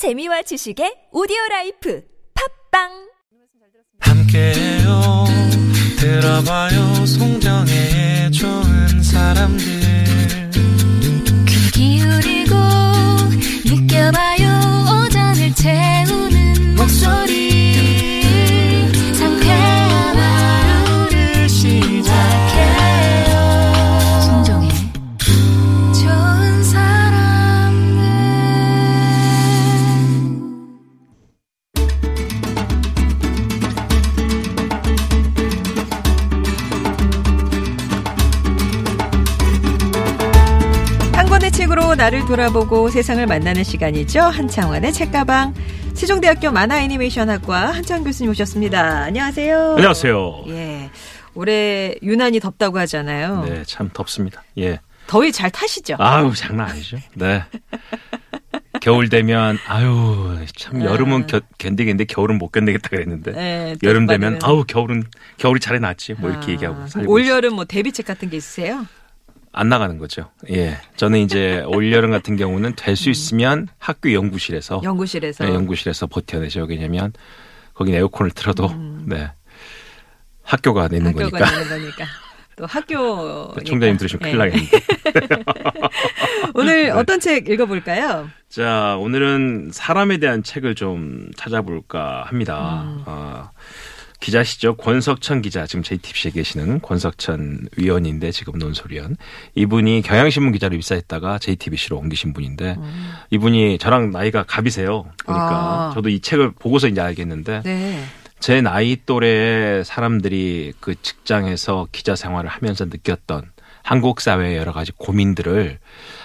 재미와 지식의 오디오 라이프 팝빵! 함께해요. 들어봐요. 송정의 좋은 사람들. 귀 기울이고 느껴봐요. 오전을 채 나를 돌아보고 세상을 만나는 시간이죠. 한창원의 책가방. 세종대학교 만화 애니메이션학과 한창 교수님 오셨습니다. 안녕하세요. 안녕하세요. 예. 올해 유난히 덥다고 하잖아요. 네, 참 덥습니다. 예. 더위 잘 타시죠? 아유, 장난 아니죠. 네. 겨울 되면 아유, 참 여름은 겨, 견디겠는데 겨울은 못 견디겠다 그랬는데. 네, 또 여름 되면. 아우, 겨울은 겨울이 차라리 낫지. 뭐 이렇게 아, 얘기하고 올. 여름 뭐 데뷔책 같은 게 있으세요? 안 나가는 거죠. 예. 저는 이제 올 여름 같은 경우는 될 수 있으면 학교 연구실에서 음. 연구실에서. 네, 연구실에서 버텨내죠. 왜냐면 거기 에어컨을 틀어도 네. 학교가 내는 음. 학교가 거니까. 또 학교. 총장님 들으시면 네. 큰일 나겠는데. 오늘 네. 어떤 책 읽어볼까요? 자, 오늘은 사람에 대한 책을 좀 찾아볼까 합니다. 음. 어, 기자시죠. 권석천 기자. 지금 JTBC에 계시는 권석천 위원인데 지금 논설위원. 이분이 경향신문 기자로 입사했다가 JTBC로 옮기신 분인데 이분이 저랑 나이가 갑이세요. 보니까 아. 저도 이 책을 보고서 이제 알겠는데 네. 제 나이 또래의 사람들이 그 직장에서 기자 생활을 하면서 느꼈던 한국 사회의 여러 가지 고민들을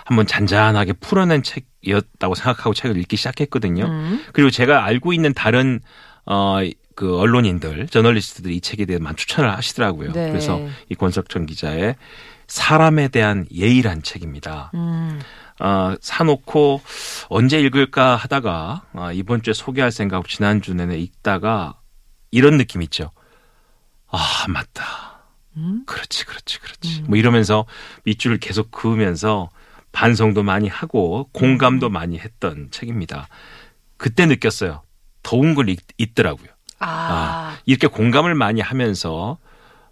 한번 잔잔하게 풀어낸 책이었다고 생각하고 책을 읽기 시작했거든요. 음. 그리고 제가 알고 있는 다른 어 그 언론인들, 저널리스트들이 이 책에 대해 많이 추천을 하시더라고요. 네. 그래서 이 권석천 기자의 사람에 대한 예의란 책입니다. 음. 어, 사놓고 언제 읽을까 하다가 어, 이번 주에 소개할 생각으로 지난주 내내 읽다가 이런 느낌 있죠. 아, 맞다. 음? 그렇지, 그렇지, 그렇지. 뭐 이러면서 밑줄을 계속 그으면서 반성도 많이 하고 공감도 많이 했던 책입니다. 그때 느꼈어요. 더운 걸 읽, 읽더라고요. 아. 아, 이렇게 공감을 많이 하면서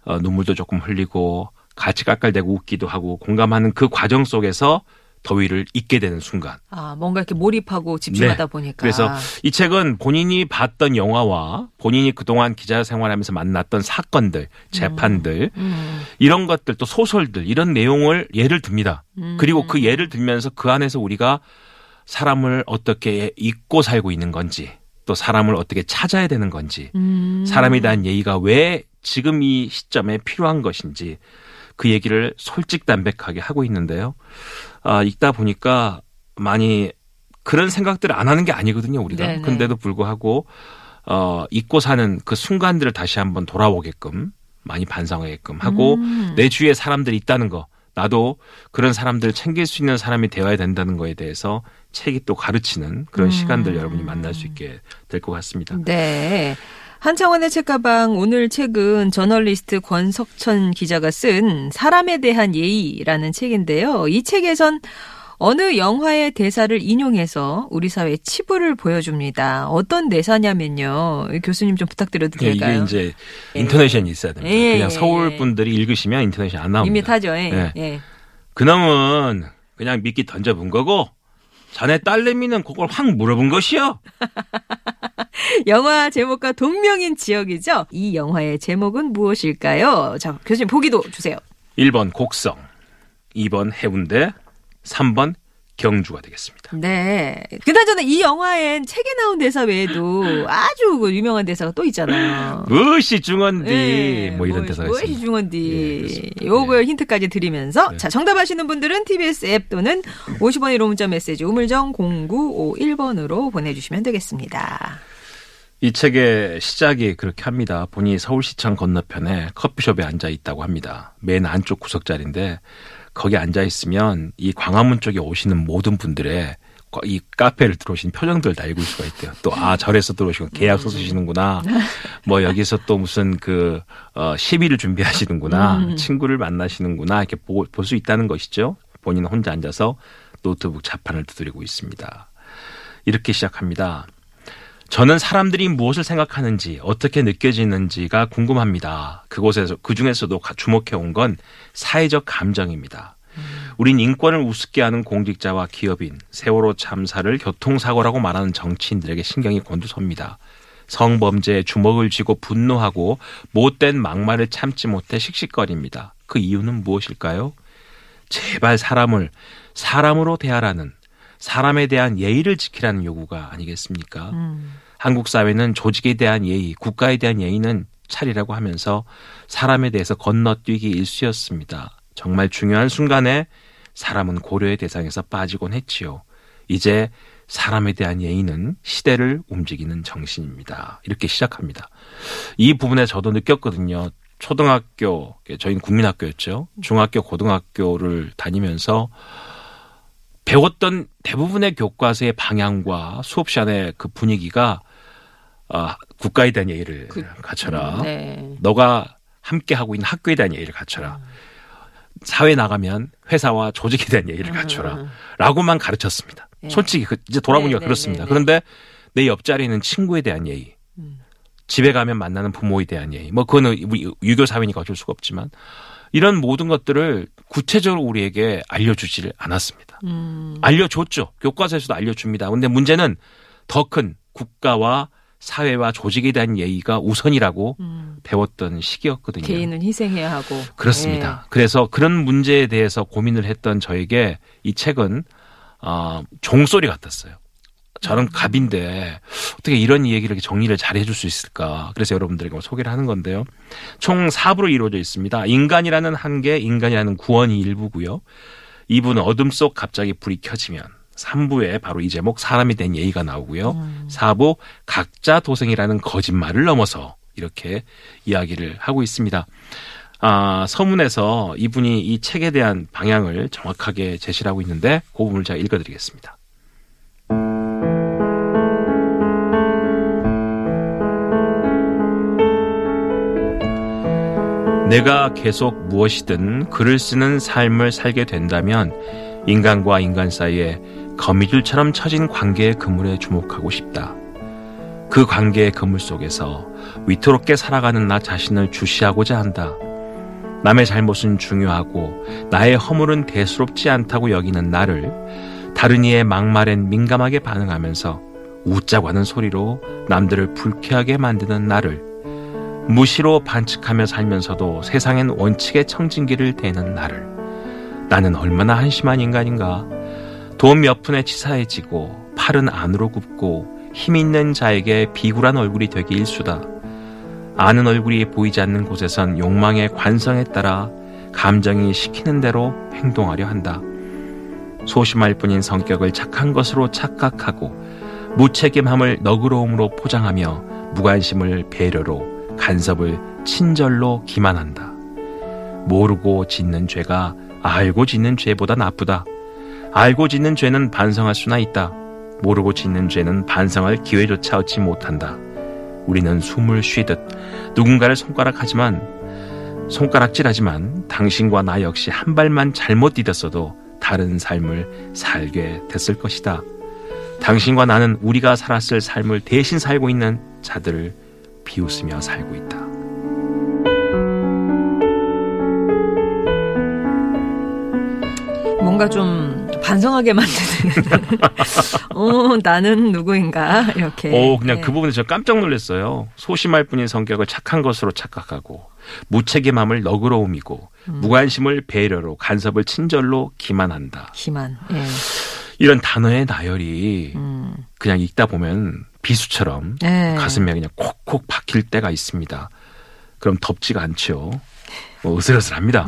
어, 눈물도 조금 흘리고 같이 깔깔대고 웃기도 하고 공감하는 그 과정 속에서 더위를 잊게 되는 순간. 아, 뭔가 이렇게 몰입하고 집중하다 네. 보니까. 그래서 이 책은 본인이 봤던 영화와 본인이 그동안 기자 생활하면서 만났던 사건들, 재판들, 음. 이런 것들 또 소설들 이런 내용을 예를 듭니다. 음. 그리고 그 예를 들면서 그 안에서 우리가 사람을 어떻게 잊고 살고 있는 건지 또 사람을 어떻게 찾아야 되는 건지 음. 사람에 대한 예의가 왜 지금 이 시점에 필요한 것인지 그 얘기를 솔직담백하게 하고 있는데요. 아, 읽다 보니까 많이 그런 생각들을 안 하는 게 아니거든요, 우리가. 네네. 근데도 불구하고 어, 잊고 사는 그 순간들을 다시 한번 돌아오게끔 많이 반성하게끔 하고 음. 내 주위에 사람들이 있다는 거 나도 그런 사람들을 챙길 수 있는 사람이 되어야 된다는 거에 대해서 책이 또 가르치는 그런 음. 시간들 여러분이 만날 수 있게 될 것 같습니다. 네. 한창원의 책가방 오늘 책은 저널리스트 권석천 기자가 쓴 사람에 대한 예의라는 책인데요. 이 책에선 어느 영화의 대사를 인용해서 우리 사회의 치부를 보여줍니다. 어떤 대사냐면요. 교수님 좀 부탁드려도 예, 될까요? 이게 이제 인터넷이 있어야 됩니다. 예, 그냥 예, 서울 예. 분들이 읽으시면 인터넷이 안 나옵니다. 이미 타죠. 예. 네. 예. 그놈은 그냥 미끼 던져본 거고 자네 딸내미는 그걸 확 물어본 것이요. 영화 제목과 동명인 지역이죠. 이 영화의 제목은 무엇일까요? 자, 교수님 보기도 주세요. 1번 곡성, 2번 해운대, 3번 경주가 되겠습니다. 네. 그나저나 이 영화엔 책에 나온 대사 외에도 아주 그 유명한 대사가 또 있잖아요. 무엇이 중원디 네, 뭐 이런 대사가 무엇이 있습니다. 예. 요거 예. 힌트까지 드리면서 네. 자 정답하시는 분들은 TBS 앱 또는 50원의 로 문자 메시지 우물정 0951번으로 보내주시면 되겠습니다. 이 책의 시작이 그렇게 합니다. 본인이 서울시청 건너편에 커피숍에 앉아 있다고 합니다. 맨 안쪽 구석 자리인데 거기 앉아 있으면 이 광화문 쪽에 오시는 모든 분들의 이 카페를 들어오신 표정들 다 읽을 수가 있대요. 또아 절에서 들어오시고 계약서 쓰시는구나. 뭐 여기서 또 무슨 그 어, 시비를 준비하시는구나. 친구를 만나시는구나. 이렇게 볼 수 있다는 것이죠. 본인 혼자 앉아서 노트북 자판을 두드리고 있습니다. 이렇게 시작합니다. 저는 사람들이 무엇을 생각하는지 어떻게 느껴지는지가 궁금합니다. 그곳에서 그 중에서도 주목해 온 건 사회적 감정입니다. 우린 인권을 우습게 하는 공직자와 기업인, 세월호 참사를 교통사고라고 말하는 정치인들에게 신경이 곤두섭니다. 성범죄에 주먹을 쥐고 분노하고 못된 막말을 참지 못해 씩씩거립니다. 그 이유는 무엇일까요? 제발 사람을 사람으로 대하라는 사람에 대한 예의를 지키라는 요구가 아니겠습니까? 한국 사회는 조직에 대한 예의, 국가에 대한 예의는 차리라고 하면서 사람에 대해서 건너뛰기 일쑤였습니다. 정말 중요한 순간에 사람은 고려의 대상에서 빠지곤 했지요. 이제 사람에 대한 예의는 시대를 움직이는 정신입니다. 이렇게 시작합니다. 이 부분에 저도 느꼈거든요. 초등학교, 저희는 국민학교였죠. 중학교, 고등학교를 다니면서 배웠던 대부분의 교과서의 방향과 수업 시간의 그 분위기가 아, 국가에 대한 예의를 그- 갖춰라. 네. 너가 함께 하고 있는 학교에 대한 예의를 갖춰라. 사회 나가면 회사와 조직에 대한 예의를 갖춰라. 라고만 가르쳤습니다. 예. 솔직히 그 이제 돌아보니까 네, 네, 그렇습니다. 네, 네. 그런데 내 옆자리에 있는 친구에 대한 예의, 집에 가면 만나는 부모에 대한 예의, 뭐 그거는 우리 유교 사회니까 어쩔 수가 없지만 이런 모든 것들을 구체적으로 우리에게 알려주지를 않았습니다. 음. 알려줬죠. 교과서에서도 알려줍니다. 근데 문제는 더 큰 국가와 사회와 조직에 대한 예의가 우선이라고 음. 배웠던 시기였거든요. 개인은 희생해야 하고. 그렇습니다. 그래서 그런 문제에 대해서 고민을 했던 저에게 이 책은 어, 종소리 같았어요. 저는 갑인데 어떻게 이런 얘기를 정리를 잘 해줄 수 있을까? 그래서 여러분들에게 소개를 하는 건데요. 총 4부로 이루어져 있습니다. 인간이라는 한계, 인간이라는 구원이 일부고요. 2부는 어둠 속 갑자기 불이 켜지면 3부에 바로 이 제목 사람이 된 예의가 나오고요. 4부 각자 도생이라는 거짓말을 넘어서 이렇게 이야기를 하고 있습니다. 아, 서문에서 이분이 이 책에 대한 방향을 정확하게 제시를 하고 있는데 그 부분을 제가 읽어드리겠습니다. 내가 계속 무엇이든 글을 쓰는 삶을 살게 된다면 인간과 인간 사이에 거미줄처럼 처진 관계의 그물에 주목하고 싶다. 그 관계의 그물 속에서 위태롭게 살아가는 나 자신을 주시하고자 한다. 남의 잘못은 중요하고 나의 허물은 대수롭지 않다고 여기는 나를 다른 이의 막말엔 민감하게 반응하면서 웃자고 하는 소리로 남들을 불쾌하게 만드는 나를 무시로 반칙하며 살면서도 세상엔 원칙의 청진기를 대는 나를 나는 얼마나 한심한 인간인가 돈 몇 푼에 치사해지고 팔은 안으로 굽고 힘 있는 자에게 비굴한 얼굴이 되기 일수다. 아는 얼굴이 보이지 않는 곳에선 욕망의 관성에 따라 감정이 시키는 대로 행동하려 한다. 소심할 뿐인 성격을 착한 것으로 착각하고 무책임함을 너그러움으로 포장하며 무관심을 배려로 간섭을 친절로 기만한다. 모르고 짓는 죄가 알고 짓는 죄보다 나쁘다. 알고 짓는 죄는 반성할 수나 있다. 모르고 짓는 죄는 반성할 기회조차 얻지 못한다. 우리는 숨을 쉬듯 누군가를 손가락하지만 손가락질하지만 당신과 나 역시 한 발만 잘못 디뎠어도 다른 삶을 살게 됐을 것이다. 당신과 나는 우리가 살았을 삶을 대신 살고 있는 자들을 비웃으며 살고 있다. 뭔가 좀 반성하게 만드는. 어, 나는 누구인가 이렇게. 오, 그냥 네. 그 부분에 저 깜짝 놀랐어요. 소심할 뿐인 성격을 착한 것으로 착각하고 무책임함을 너그러움이고 음. 무관심을 배려로 간섭을 친절로 기만한다. 기만. 예. 이런 단어의 나열이 음. 그냥 읽다 보면 비수처럼 네. 가슴에 그냥 콕콕 박힐 때가 있습니다. 그럼 덥지가 않죠. 뭐 으슬으슬합니다.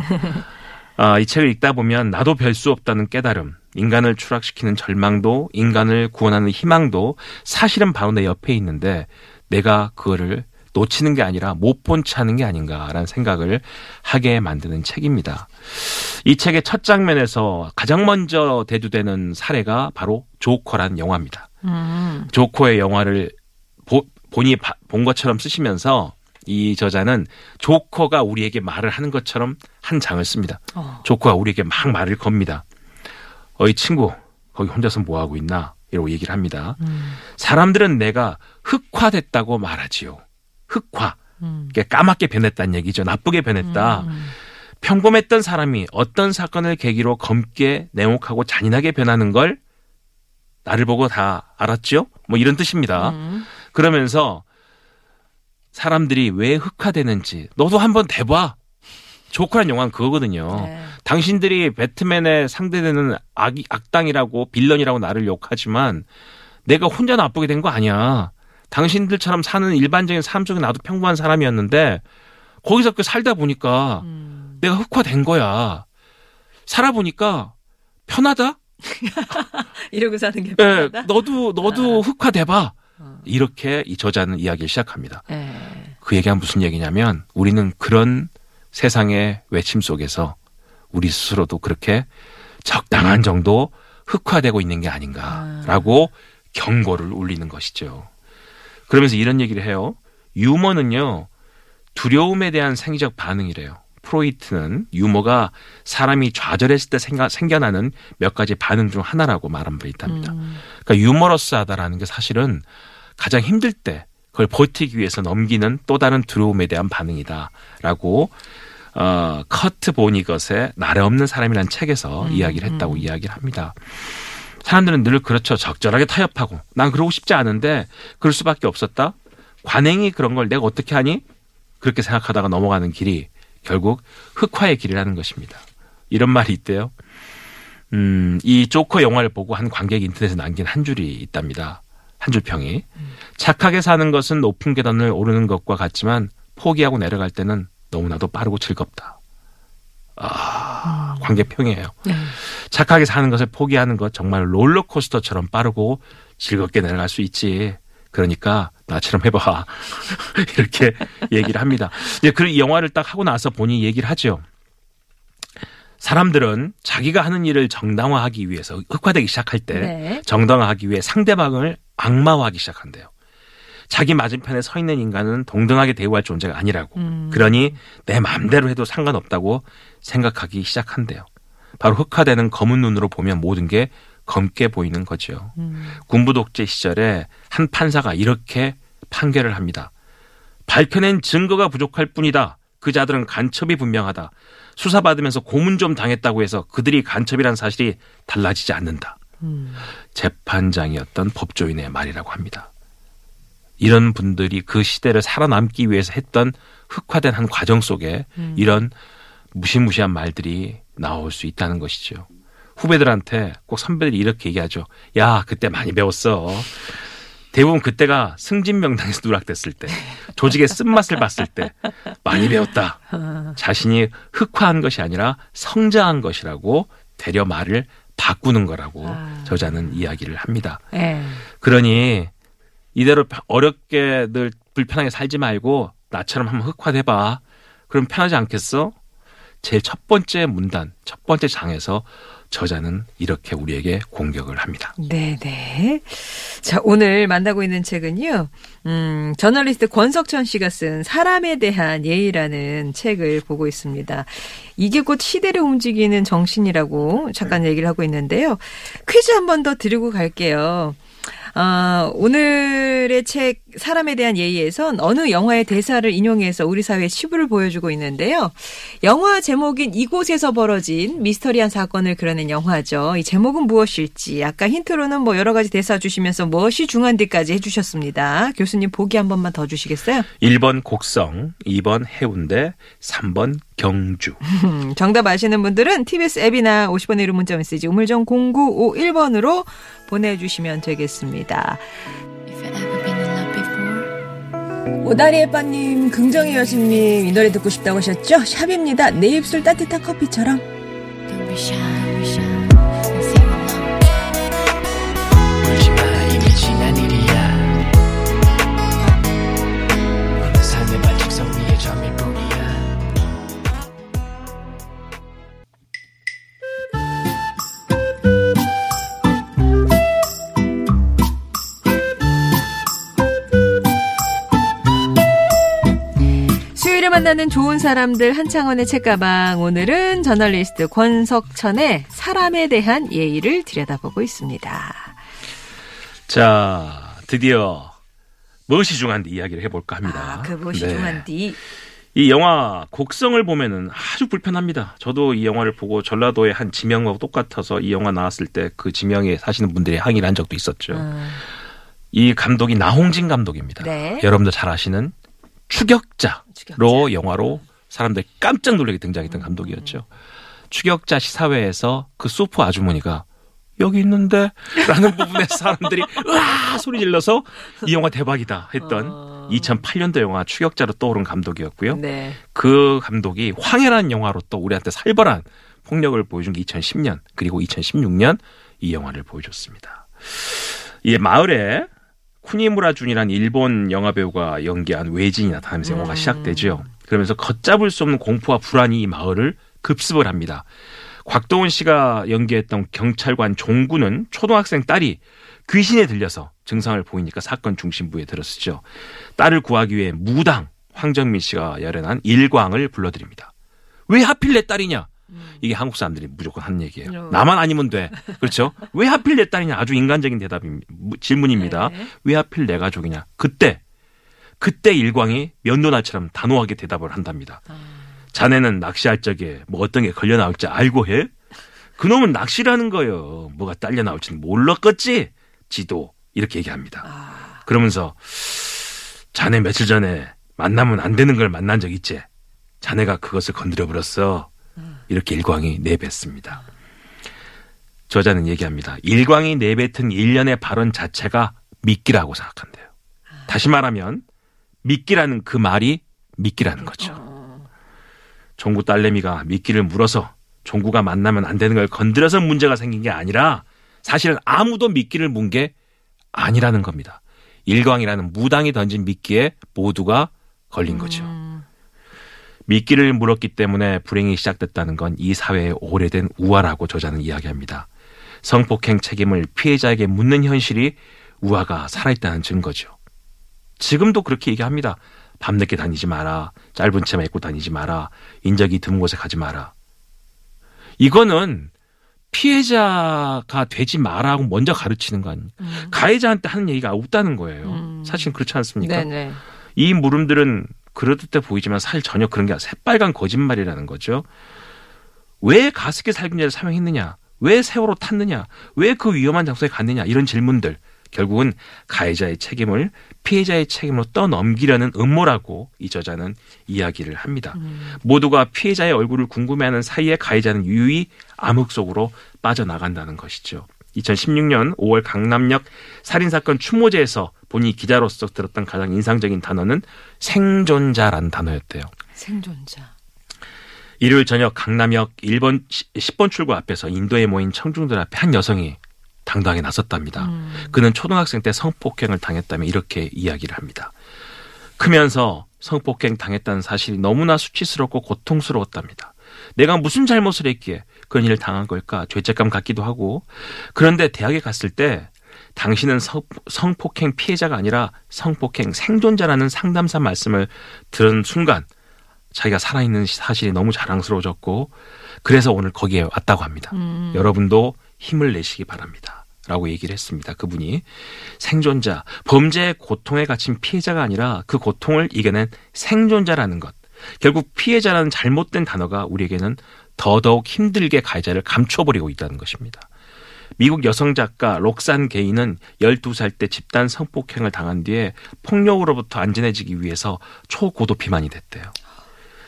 아, 이 책을 읽다 보면 나도 별 수 없다는 깨달음, 인간을 추락시키는 절망도, 인간을 구원하는 희망도 사실은 바로 내 옆에 있는데 내가 그거를 놓치는 게 아니라 못본채 하는 게 아닌가라는 생각을 하게 만드는 책입니다. 이 책의 첫 장면에서 가장 먼저 대두되는 사례가 바로 조커란 영화입니다. 음. 조커의 영화를 보, 본이 바- 본 것처럼 쓰시면서 이 저자는 조커가 우리에게 말을 하는 것처럼 한 장을 씁니다. 어. 조커가 우리에게 막 말을 겁니다. 어이 친구, 거기 혼자서 뭐 하고 있나? 이라고 얘기를 합니다. 음. 사람들은 내가 흑화됐다고 말하지요. 흑화. 음. 까맣게 변했다는 얘기죠. 나쁘게 변했다. 음. 평범했던 사람이 어떤 사건을 계기로 검게 냉혹하고 잔인하게 변하는 걸 나를 보고 다 알았죠? 뭐 이런 뜻입니다. 음. 그러면서 사람들이 왜 흑화되는지 너도 한번 대봐. 조커란 영화는 그거거든요. 네. 당신들이 배트맨의 상대되는 악, 악당이라고 빌런이라고 나를 욕하지만 내가 혼자 나쁘게 된 거 아니야. 당신들처럼 사는 일반적인 삶 속에 나도 평범한 사람이었는데 거기서 그 살다 보니까 음. 내가 흑화된 거야. 살아보니까 편하다? 이러고 사는 게 예, 편하다. 너도, 너도 흑화돼봐. 어. 이렇게 이 저자는 이야기를 시작합니다. 네. 그 얘기가 무슨 얘기냐면 우리는 그런 세상의 외침 속에서 우리 스스로도 그렇게 적당한 정도 흑화되고 있는 게 아닌가라고 경고를 울리는 것이죠. 그러면서 이런 얘기를 해요. 유머는요, 두려움에 대한 생리적 반응이래요. 프로이트는 유머가 사람이 좌절했을 때 생겨, 생겨나는 몇 가지 반응 중 하나라고 말한 바 있답니다. 음. 그러니까 유머러스하다라는 게 사실은 가장 힘들 때 그걸 버티기 위해서 넘기는 또 다른 두려움에 대한 반응이다라고 어, 커트 보니것의 나래 없는 사람이라는 책에서 음, 이야기를 했다고 음. 이야기를 합니다. 사람들은 늘 그렇죠. 적절하게 타협하고 난 그러고 싶지 않은데 그럴 수밖에 없었다. 관행이 그런 걸 내가 어떻게 하니? 그렇게 생각하다가 넘어가는 길이 결국 흑화의 길이라는 것입니다. 이런 말이 있대요. 음, 이 조커 영화를 보고 한 관객이 인터넷에 남긴 한 줄이 있답니다. 한 줄 평이. 착하게 사는 것은 높은 계단을 오르는 것과 같지만 포기하고 내려갈 때는 너무나도 빠르고 즐겁다. 아, 관객 평이에요. 네. 착하게 사는 것을 포기하는 것 정말 롤러코스터처럼 빠르고 즐겁게 내려갈 수 있지. 그러니까 나처럼 해봐. 이렇게 얘기를 합니다. 이제 그이 영화를 딱 하고 나서 본인이 얘기를 하죠. 사람들은 자기가 하는 일을 정당화하기 위해서 흑화되기 시작할 때 네. 정당화하기 위해 상대방을 악마화하기 시작한대요. 자기 맞은편에 서 있는 인간은 동등하게 대우할 존재가 아니라고. 음. 그러니 내 마음대로 해도 상관없다고 생각하기 시작한대요. 바로 흑화되는 검은 눈으로 보면 모든 게 검게 보이는 거죠. 음. 군부 독재 시절에 한 판사가 이렇게 판결을 합니다. 밝혀낸 증거가 부족할 뿐이다. 그 자들은 간첩이 분명하다. 수사받으면서 고문 좀 당했다고 해서 그들이 간첩이란 사실이 달라지지 않는다. 음. 재판장이었던 법조인의 말이라고 합니다. 이런 분들이 그 시대를 살아남기 위해서 했던 흑화된 한 과정 속에 음. 이런 무시무시한 말들이 나올 수 있다는 것이죠. 후배들한테 꼭 선배들이 이렇게 얘기하죠. 야, 그때 많이 배웠어. 대부분 그때가 승진명당에서 누락됐을 때, 조직의 쓴맛을 봤을 때 많이 배웠다. 자신이 흑화한 것이 아니라 성장한 것이라고 되려 말을 바꾸는 거라고 아. 저자는 이야기를 합니다. 네. 그러니 이대로 어렵게 늘 불편하게 살지 말고 나처럼 한번 흑화돼봐. 그럼 편하지 않겠어? 제일 첫 번째 문단, 첫 번째 장에서 저자는 이렇게 우리에게 공격을 합니다. 네네. 자, 오늘 만나고 있는 책은요, 음, 저널리스트 권석천 씨가 쓴 사람에 대한 예의라는 책을 보고 있습니다. 이게 곧 시대를 움직이는 정신이라고 잠깐 얘기를 하고 있는데요. 퀴즈 한 번 더 드리고 갈게요. 아, 오늘의 책 사람에 대한 예의에선 어느 영화의 대사를 인용해서 우리 사회의 치부를 보여주고 있는데요. 영화 제목인 이곳에서 벌어진 미스터리한 사건을 그려낸 영화죠. 이 제목은 무엇일지 아까 힌트로는 뭐 여러 가지 대사 주시면서 무엇이 중요한데까지 해주셨습니다. 교수님 보기 한 번만 더 주시겠어요? 1번 곡성, 2번 해운대, 3번 경주. 음, 정답 아시는 분들은 TBS 앱이나 50번의 1호 문자 메시지 우물정 0951번으로 보내주시면 되겠습니다. 오다리 에 빠님, 긍정의 여신님, 이 노래 듣고 싶다고 하셨죠? 샵입니다. 내 입술 따뜻한 커피처럼. 만나는 좋은 사람들 한창원의 책가방. 오늘은 저널리스트 권석천의 사람에 대한 예의를 들여다보고 있습니다. 자, 드디어 무엇이 중요한데 이야기를 해볼까 합니다. 아, 그 무엇이 네. 중한디. 이 영화 곡성을 보면은 아주 불편합니다. 저도 이 영화를 보고 전라도의 한 지명과 똑같아서 이 영화 나왔을 때 그 지명에 사시는 분들이 항의를 한 적도 있었죠. 음, 이 감독이 나홍진 감독입니다. 네. 여러분들 잘 아시는 추격자로 추격자. 영화로 사람들이 깜짝 놀라게 등장했던 감독이었죠. 추격자 시사회에서 그 소프 아주머니가 여기 있는데 라는 부분에서 사람들이 으아 소리 질러서 이 영화 대박이다 했던 어. 2008년도 영화 추격자로 떠오른 감독이었고요. 네. 그 감독이 황해라는 영화로 또 우리한테 살벌한 폭력을 보여준 게 2010년 그리고 2016년 이 영화를 보여줬습니다. 이 마을에 쿠니무라 준이라는 일본 영화 배우가 연기한 외진이 나타나면서 영화가 시작되죠. 그러면서 걷잡을 수 없는 공포와 불안이 이 마을을 급습을 합니다. 곽도원 씨가 연기했던 경찰관 종구는 초등학생 딸이 귀신에 들려서 증상을 보이니까 사건 중심부에 들었었죠. 딸을 구하기 위해 무당 황정민 씨가 열연한 일광을 불러드립니다. 왜 하필 내 딸이냐? 이게 한국 사람들이 무조건 하는 얘기예요. 음. 나만 아니면 돼. 그렇죠? 왜 하필 내 딸이냐? 아주 인간적인 대답입니다. 무- 질문입니다. 네. 왜 하필 내 가족이냐? 그때 그때 일광이 면도날처럼 단호하게 대답을 한답니다. 아. 자네는 낚시할 적에 뭐 어떤 게 걸려 나올지 알고 해? 그놈은 낚시라는 거요. 뭐가 딸려 나올지는 몰랐겠지. 지도 이렇게 얘기합니다. 아, 그러면서 자네 며칠 전에 만나면 안 되는 걸 만난 적 있지? 자네가 그것을 건드려 버렸어. 이렇게 일광이 내뱉습니다. 저자는 얘기합니다. 일광이 내뱉은 일련의 발언 자체가 미끼라고 생각한대요. 다시 말하면 미끼라는 그 말이 미끼라는 거죠. 종구 딸내미가 미끼를 물어서 종구가 만나면 안 되는 걸 건드려서 문제가 생긴 게 아니라 사실은 아무도 미끼를 문 게 아니라는 겁니다. 일광이라는 무당이 던진 미끼에 모두가 걸린 거죠. 미끼를 물었기 때문에 불행이 시작됐다는 건 이 사회의 오래된 우화라고 저자는 이야기합니다. 성폭행 책임을 피해자에게 묻는 현실이 우화가 살아있다는 증거죠. 지금도 그렇게 얘기합니다. 밤늦게 다니지 마라. 짧은 치마 입고 다니지 마라. 인적이 드문 곳에 가지 마라. 이거는 피해자가 되지 마라고 먼저 가르치는 거 아닙니까? 가해자한테 하는 얘기가 없다는 거예요. 음. 사실 그렇지 않습니까? 네네. 이 물음들은 그럴듯해 보이지만 사실 전혀 그런 게 아니라 새빨간 거짓말이라는 거죠. 왜 가습기 살균제를 사용했느냐? 왜 세월호 탔느냐? 왜 그 위험한 장소에 갔느냐? 이런 질문들. 결국은 가해자의 책임을 피해자의 책임으로 떠넘기려는 음모라고 이 저자는 이야기를 합니다. 모두가 피해자의 얼굴을 궁금해하는 사이에 가해자는 유유히 암흑 속으로 빠져나간다는 것이죠. 2016년 5월 강남역 살인사건 추모제에서 본인이 기자로서 들었던 가장 인상적인 단어는 생존자라는 단어였대요. 생존자. 일요일 저녁 강남역 1번 10번 출구 앞에서 인도에 모인 청중들 앞에 한 여성이 당당하게 나섰답니다. 그는 초등학생 때 성폭행을 당했다며 이렇게 이야기를 합니다. 크면서 성폭행 당했다는 사실이 너무나 수치스럽고 고통스러웠답니다. 내가 무슨 잘못을 했기에 그런 일을 당한 걸까 죄책감 갖기도 하고 그런데 대학에 갔을 때 당신은 성, 성폭행 피해자가 아니라 성폭행 생존자라는 상담사 말씀을 들은 순간 자기가 살아있는 사실이 너무 자랑스러워졌고 그래서 오늘 거기에 왔다고 합니다. 여러분도 힘을 내시기 바랍니다. 라고 얘기를 했습니다. 그분이 생존자, 범죄의 고통에 갇힌 피해자가 아니라 그 고통을 이겨낸 생존자라는 것. 결국 피해자라는 잘못된 단어가 우리에게는 더더욱 힘들게 가해자를 감춰버리고 있다는 것입니다. 미국 여성 작가 록산 게이는 12살 때 집단 성폭행을 당한 뒤에 폭력으로부터 안전해지기 위해서 초고도 비만이 됐대요.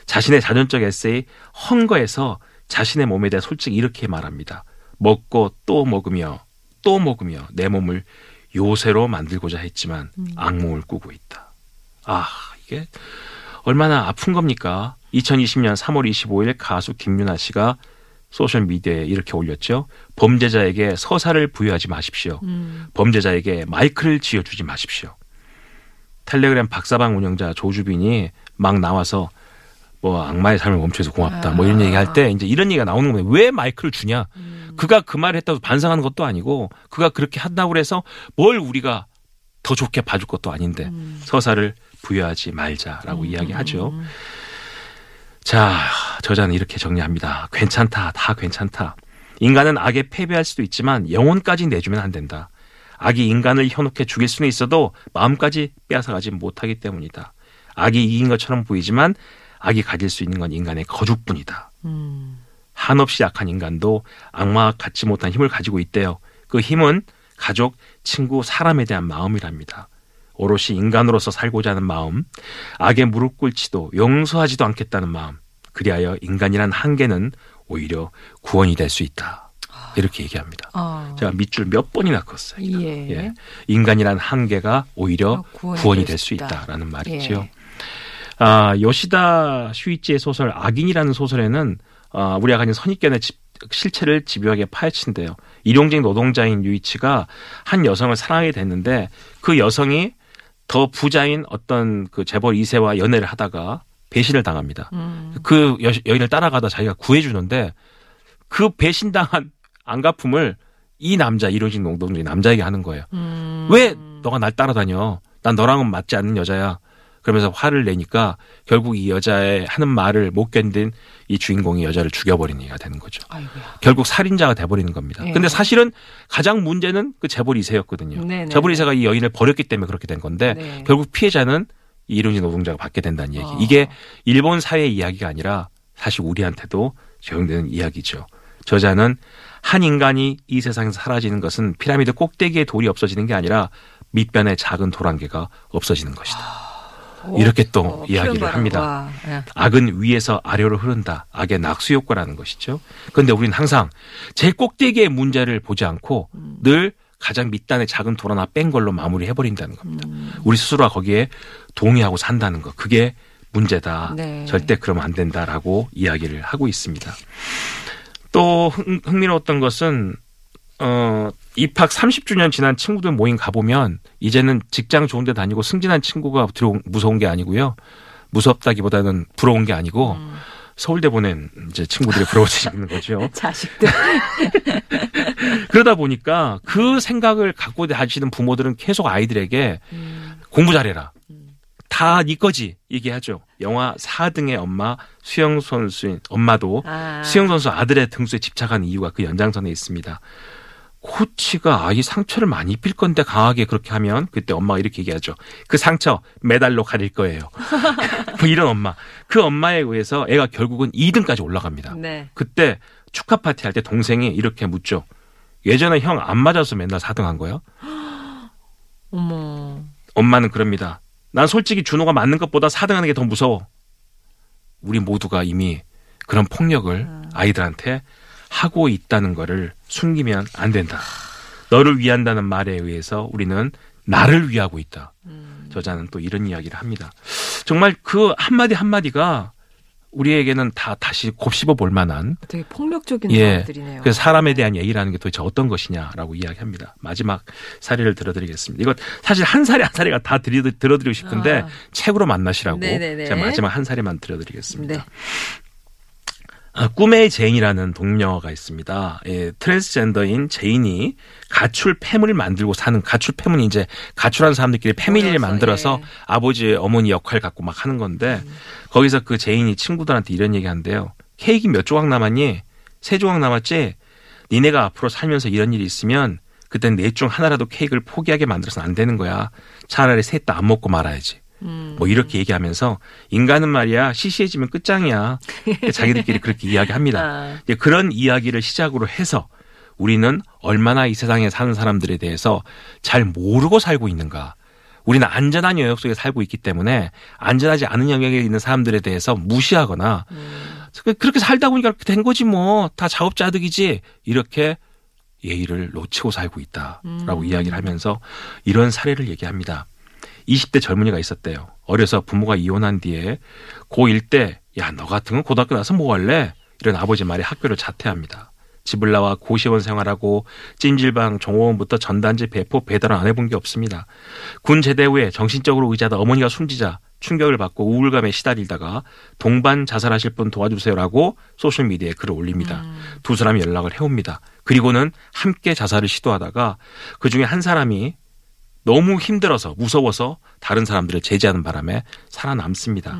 자신의 자전적 에세이 헝거에서 자신의 몸에 대해 솔직히 이렇게 말합니다. 먹고 또 먹으며 또 먹으며 내 몸을 요새로 만들고자 했지만 악몽을 꾸고 있다. 아, 이게 얼마나 아픈 겁니까? 2020년 3월 25일 가수 김윤아 씨가 소셜 미디어에 이렇게 올렸죠. 범죄자에게 서사를 부여하지 마십시오. 범죄자에게 마이크를 쥐어주지 마십시오. 텔레그램 박사방 운영자 조주빈이 막 나와서 뭐 악마의 삶을 멈춰서 고맙다. 뭐 이런 얘기 할 때 이제 이런 얘기가 나오는 거예요. 왜 마이크를 주냐? 그가 그 말을 했다고 반성하는 것도 아니고 그가 그렇게 한다고 해서 뭘 우리가 더 좋게 봐줄 것도 아닌데 서사를 부여하지 말자라고 이야기하죠. 자, 저자는 이렇게 정리합니다. 괜찮다. 다 괜찮다. 인간은 악에 패배할 수도 있지만 영혼까지 내주면 안 된다. 악이 인간을 현혹해 죽일 수는 있어도 마음까지 빼앗아가지 못하기 때문이다. 악이 이긴 것처럼 보이지만 악이 가질 수 있는 건 인간의 거죽뿐이다. 음. 한없이 약한 인간도 악마와 같지 못한 힘을 가지고 있대요. 그 힘은 가족, 친구, 사람에 대한 마음이랍니다. 오롯이 인간으로서 살고자 하는 마음, 악에 무릎 꿇지도 용서하지도 않겠다는 마음, 그리하여 인간이란 한계는 오히려 구원이 될 수 있다. 이렇게 얘기합니다. 아. 제가 밑줄 몇 번이나 컸어요. 예. 예. 인간이란 한계가 오히려 어, 구원이 구원이, 될될수수 있다. 있다라는 말이죠. 예. 아, 요시다 슈이치의 소설 악인이라는 소설에는 아, 우리가 가진 선입견의 집- 실체를 집요하게 파헤친대요. 일용직 노동자인 유이치가 한 여성을 사랑하게 됐는데 그 여성이 더 부자인 어떤 그 재벌 2세와 연애를 하다가 배신을 당합니다. 음. 그 여, 여인을 따라가다 자기가 구해주는데 그 배신당한 안갚음을 이 남자 일용직 노동자인 남자에게 하는 거예요. 음. 왜 너가 날 따라다녀? 난 너랑은 맞지 않는 여자야. 그러면서 화를 내니까 결국 이 여자의 하는 말을 못 견딘 이 주인공이 여자를 죽여버린 얘기가 되는 거죠. 아이고야. 결국 살인자가 돼버리는 겁니다. 예. 근데 사실은 가장 문제는 그 재벌 2세였거든요. 네 네. 재벌 2세가 이 여인을 버렸기 때문에 그렇게 된 건데 네. 결국 피해자는 이 일용직 노동자가 받게 된다는 얘기. 어. 이게 일본 사회의 이야기가 아니라 사실 우리한테도 적용되는 이야기죠. 저자는 한 인간이 이 세상에서 사라지는 것은 피라미드 꼭대기에 돌이 없어지는 게 아니라 밑변의 작은 돌 한 개가 없어지는 것이다. 이렇게 또 어, 이야기를 합니다. 와, 예. 악은 위에서 아래로 흐른다. 악의 낙수 효과라는 것이죠. 그런데 우리는 항상 제일 꼭대기의 문제를 보지 않고 음. 늘 가장 밑단의 작은 돌 하나 뺀 걸로 마무리해 버린다는 겁니다. 음. 우리 스스로가 거기에 동의하고 산다는 것. 그게 문제다. 네. 절대 그러면 안 된다라고 이야기를 하고 있습니다. 또 흥, 흥미로웠던 것은 어 입학 30주년 지난 친구들 모임 가보면 이제는 직장 좋은 데 다니고 승진한 친구가 들어온 무서운 게 아니고요. 무섭다기보다는 부러운 게 아니고 음. 서울대 보낸 이제 친구들이 부러워지는 거죠. 자식들. 그러다 보니까 그 생각을 갖고 하시는 부모들은 계속 아이들에게 음. 공부 잘해라. 다네 거지 얘기하죠. 영화 4등의 엄마 수영 선수인 엄마도 아. 수영 선수 아들의 등수에 집착한 이유가 그 연장선에 있습니다. 코치가 아이 상처를 많이 입힐 건데 강하게 그렇게 하면 그때 엄마가 이렇게 얘기하죠. 그 상처 메달로 가릴 거예요. 뭐 이런 엄마. 그 엄마에 의해서 애가 결국은 2등까지 올라갑니다. 네. 그때 축하 파티 할 때 동생이 이렇게 묻죠. 예전에 형 안 맞아서 맨날 4등 한 거야? 어머. 엄마는 그럽니다. 난 솔직히 준호가 맞는 것보다 4등 하는 게 더 무서워. 우리 모두가 이미 그런 폭력을 아이들한테 하고 있다는 거를 숨기면 안 된다. 너를 위한다는 말에 의해서 우리는 나를 위하고 있다. 저자는 또 이런 이야기를 합니다. 정말 그 한마디 한마디가 우리에게는 다 다시 곱씹어 볼 만한 되게 폭력적인 예. 사람들이네요. 그 사람에 대한 얘기라는 게 도대체 어떤 것이냐라고 이야기합니다. 마지막 사례를 들어드리겠습니다. 이거 사실 한 사례 한 사례가 다 드리, 들어드리고 싶은데 아. 책으로 만나시라고 네네네. 제가 마지막 한 사례만 들어드리겠습니다. 네. 아, 꿈의 제인이라는 영화가 있습니다. 예, 트랜스젠더인 제인이 가출 팸을 만들고 사는 가출 팸은 이제 가출한 사람들끼리 패밀리를 만들어서 예. 아버지 어머니 역할 갖고 막 하는 건데 거기서 그 제인이 친구들한테 이런 얘기 한대요. 케이크 몇 조각 남았니? 세 조각 남았지? 니네가 앞으로 살면서 이런 일이 있으면 그땐 넷 중 하나라도 케이크를 포기하게 만들어서는 안 되는 거야. 차라리 셋 다 안 먹고 말아야지. 음. 뭐 이렇게 얘기하면서 인간은 말이야 시시해지면 끝장이야. 자기들끼리 그렇게 이야기합니다. 아. 이제 그런 이야기를 시작으로 해서 우리는 얼마나 이 세상에 사는 사람들에 대해서 잘 모르고 살고 있는가. 우리는 안전한 영역 속에 살고 있기 때문에 안전하지 않은 영역에 있는 사람들에 대해서 무시하거나 그- 그렇게 살다 보니까 그렇게 된 거지 뭐다 자업자득이지 이렇게 예의를 놓치고 살고 있다라고 이야기를 하면서 이런 사례를 얘기합니다. 20대 젊은이가 있었대요. 어려서 부모가 이혼한 뒤에 고1 때, 야, 너 같은 건 고등학교 나서 뭐 할래? 이런 아버지 말에 학교를 자퇴합니다. 집을 나와 고시원 생활하고 찜질방, 종업원부터 전단지 배포 배달은 안 해본 게 없습니다. 군 제대 후에 정신적으로 의자다 어머니가 숨지자 충격을 받고 우울감에 시달리다가 동반 자살하실 분 도와주세요라고 소셜미디어에 글을 올립니다. 두 사람이 연락을 해옵니다. 그리고는 함께 자살을 시도하다가 그 중에 한 사람이 너무 힘들어서 무서워서 다른 사람들을 제지하는 바람에 살아남습니다.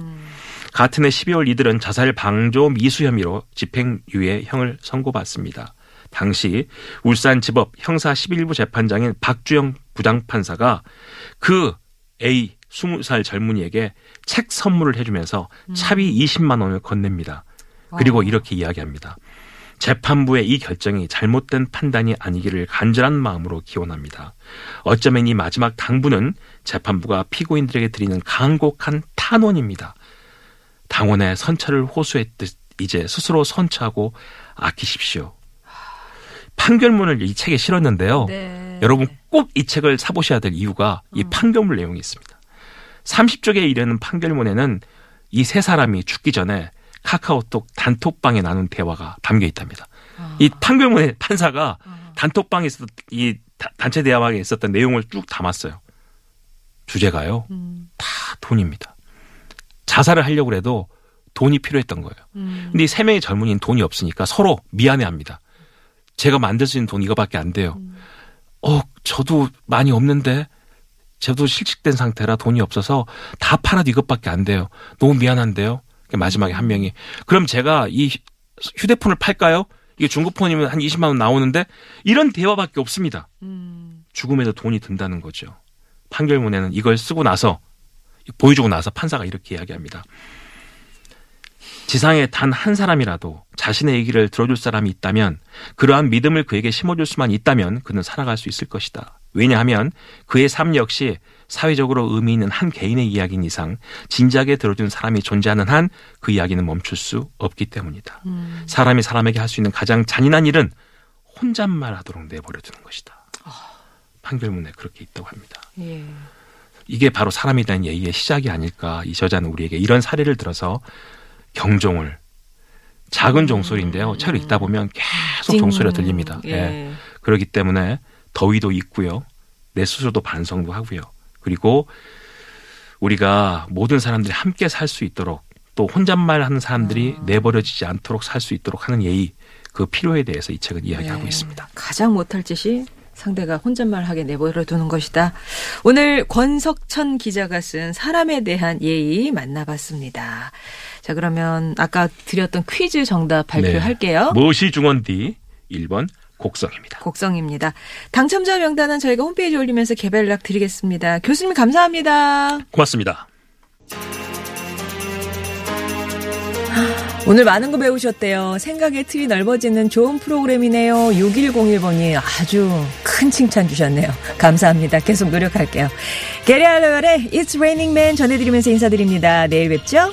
같은 해 12월 이들은 자살 방조 미수 혐의로 집행유예 형을 선고받습니다. 당시 울산지법 형사 11부 재판장인 박주영 부장판사가 그 A 20살 젊은이에게 책 선물을 해주면서 차비 20만 원을 건넵니다. 그리고 이렇게 이야기합니다. 재판부의 이 결정이 잘못된 판단이 아니기를 간절한 마음으로 기원합니다. 어쩌면 이 마지막 당부는 재판부가 피고인들에게 드리는 강곡한 탄원입니다. 당원의 선처를 호소했듯 이제 스스로 선처하고 아끼십시오. 판결문을 이 책에 실었는데요. 네. 여러분 꼭 이 책을 사보셔야 될 이유가 이 판결문 내용이 있습니다. 30쪽에 이르는 판결문에는 이 세 사람이 죽기 전에 카카오톡 단톡방에 나눈 대화가 담겨 있답니다. 이 판결문에 판사가 단톡방에 있었던 이 다- 단체 대화방에 있었던 내용을 쭉 담았어요. 주제가요. 다 돈입니다. 자살을 하려고 해도 돈이 필요했던 거예요. 근데 이 세 명의 젊은이는 돈이 없으니까 서로 미안해합니다. 제가 만들 수 있는 돈 이거밖에 안 돼요. 어, 저도 많이 없는데, 저도 실직된 상태라 돈이 없어서 다 팔아도 이것밖에 안 돼요. 너무 미안한데요. 마지막에 한 명이 그럼 제가 이 휴대폰을 팔까요? 이게 중고폰이면 한 20만 원 나오는데 이런 대화밖에 없습니다. 죽음에도 돈이 든다는 거죠. 판결문에는 이걸 쓰고 나서 보여주고 나서 판사가 이렇게 이야기합니다. 지상에 단 한 사람이라도 자신의 얘기를 들어줄 사람이 있다면 그러한 믿음을 그에게 심어줄 수만 있다면 그는 살아갈 수 있을 것이다. 왜냐하면 그의 삶 역시 사회적으로 의미 있는 한 개인의 이야기인 이상 진지하게 들어주는 사람이 존재하는 한 그 이야기는 멈출 수 없기 때문이다. 사람이 사람에게 할 수 있는 가장 잔인한 일은 혼잣말 하도록 내버려 두는 것이다. 판결문에 그렇게 있다고 합니다. 예. 이게 바로 사람에 대한 예의의 시작이 아닐까 이 저자는 우리에게 이런 사례를 들어서 경종을 작은 종소리인데요. 책을 읽다 보면 계속 종소리가 들립니다. 예. 예. 그렇기 때문에 더위도 있고요. 내 스스로도 반성도 하고요. 그리고 우리가 모든 사람들이 함께 살 수 있도록 또 혼잣말 하는 사람들이 내버려지지 않도록 살 수 있도록 하는 예의 그 필요에 대해서 이 책은 이야기하고 네. 있습니다. 가장 못할 짓이 상대가 혼잣말하게 내버려 두는 것이다. 오늘 권석천 기자가 쓴 사람에 대한 예의 만나봤습니다. 자, 그러면 아까 드렸던 퀴즈 정답 발표할게요. 네. 무엇이 중원디 1번 곡성입니다. 곡성입니다. 당첨자 명단은 저희가 홈페이지에 올리면서 개별 연락 드리겠습니다. 교수님 감사합니다. 고맙습니다. 오늘 많은 거 배우셨대요. 생각의 틀이 넓어지는 좋은 프로그램이네요. 6101번이 아주 큰 칭찬 주셨네요. 감사합니다. 계속 노력할게요. 게리 알로열의 It's Raining Man 전해드리면서 인사드립니다. 내일 뵙죠.